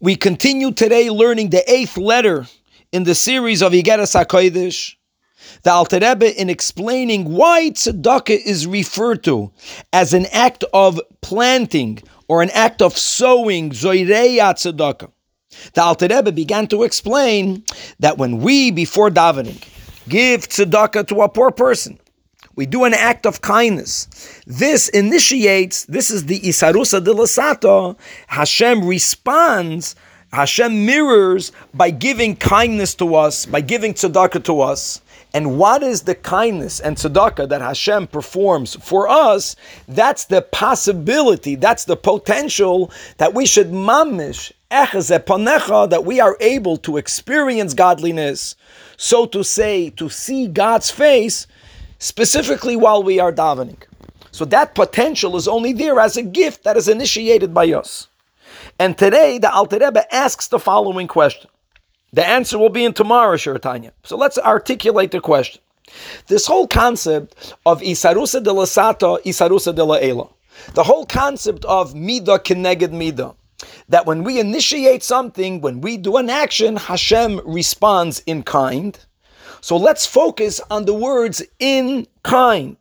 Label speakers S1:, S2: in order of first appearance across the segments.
S1: We continue today learning the eighth letter in the series of Igeres HaKodesh. The Alter Rebbe, in explaining why tzedakah is referred to as an act of planting or an act of sowing, zoireya tzedakah. The Alter Rebbe began to explain that when we, before davening, give tzedakah to a poor person, we do an act of kindness. This initiates, this is the Isarusa de Lasato. Hashem responds, Hashem mirrors by giving kindness to us, by giving tzedakah to us. And what is the kindness and tzedakah that Hashem performs for us? That's the possibility, that's the potential that we should mamish, that we are able to experience godliness, so to say, to see God's face specifically while we are davening. So that potential is only there as a gift that is initiated by us. And today the Alter Rebbe asks the following question. The answer will be in tomorrow, Shiur Tanya. So let's articulate the question. This whole concept of Isarusa de la Sata, Isarusa de la Ela, the whole concept of Mida Keneged Mida, that when we initiate something, when we do an action, Hashem responds in kind. So let's focus on the words in kind.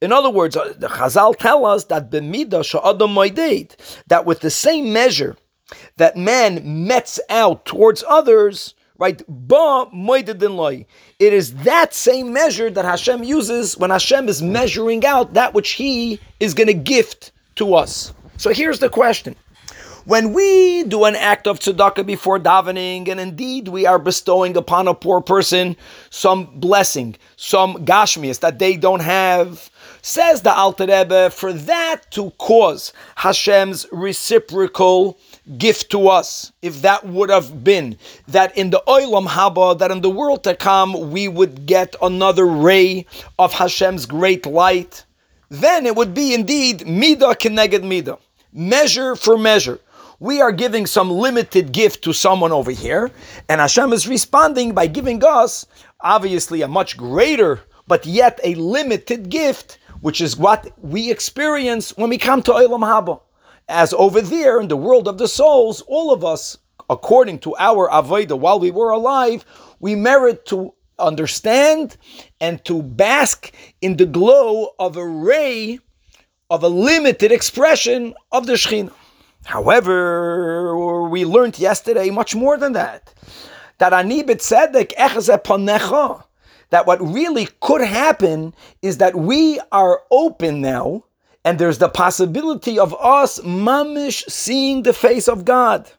S1: In other words, uh, the Chazal tell us that that with the same measure that man mets out towards others, right? Ba. It is that same measure that Hashem uses when Hashem is measuring out that which He is going to gift to us. So here's the question: when we do an act of tzedakah before davening, and indeed we are bestowing upon a poor person some blessing, some gashmias that they don't have, says the Alter Rebbe, for that to cause Hashem's reciprocal gift to us, if that would have been that in the Olam Haba, that in the world to come, we would get another ray of Hashem's great light, then it would be indeed midah keneged midah, measure for measure we are giving some limited gift to someone over here, and Hashem is responding by giving us obviously a much greater, but yet a limited gift, which is what we experience when we come to Olam Haba. As over there in the world of the souls, all of us, according to our Avodah, while we were alive, we merit to understand and to bask in the glow of a ray of a limited expression of the Shekhinah. However, we learned yesterday much more than that. That ani b'tzedek panecha. That what really could happen is that we are open now, and there's the possibility of us mamish seeing the face of God.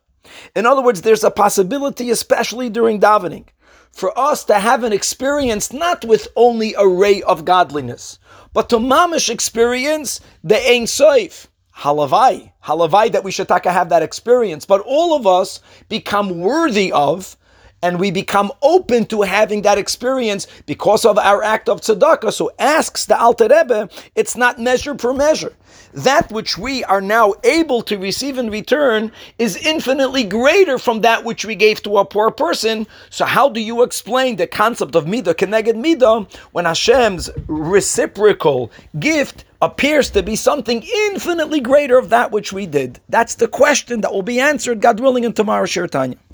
S1: In other words, there's a possibility, especially during davening, for us to have an experience not with only a ray of godliness, but to mamish experience the Ein Sof, halavai, halavai that we should have that experience. But all of us become worthy of, and we become open to having that experience because of our act of tzedakah. So asks the Alter Rebbe, it's not measure per measure. That which we are now able to receive in return is infinitely greater from that which we gave to a poor person. So how do you explain the concept of midah keneged midah when Hashem's reciprocal gift appears to be something infinitely greater of that which we did? That's the question that will be answered, God willing, in tomorrow's Shiur Tanya.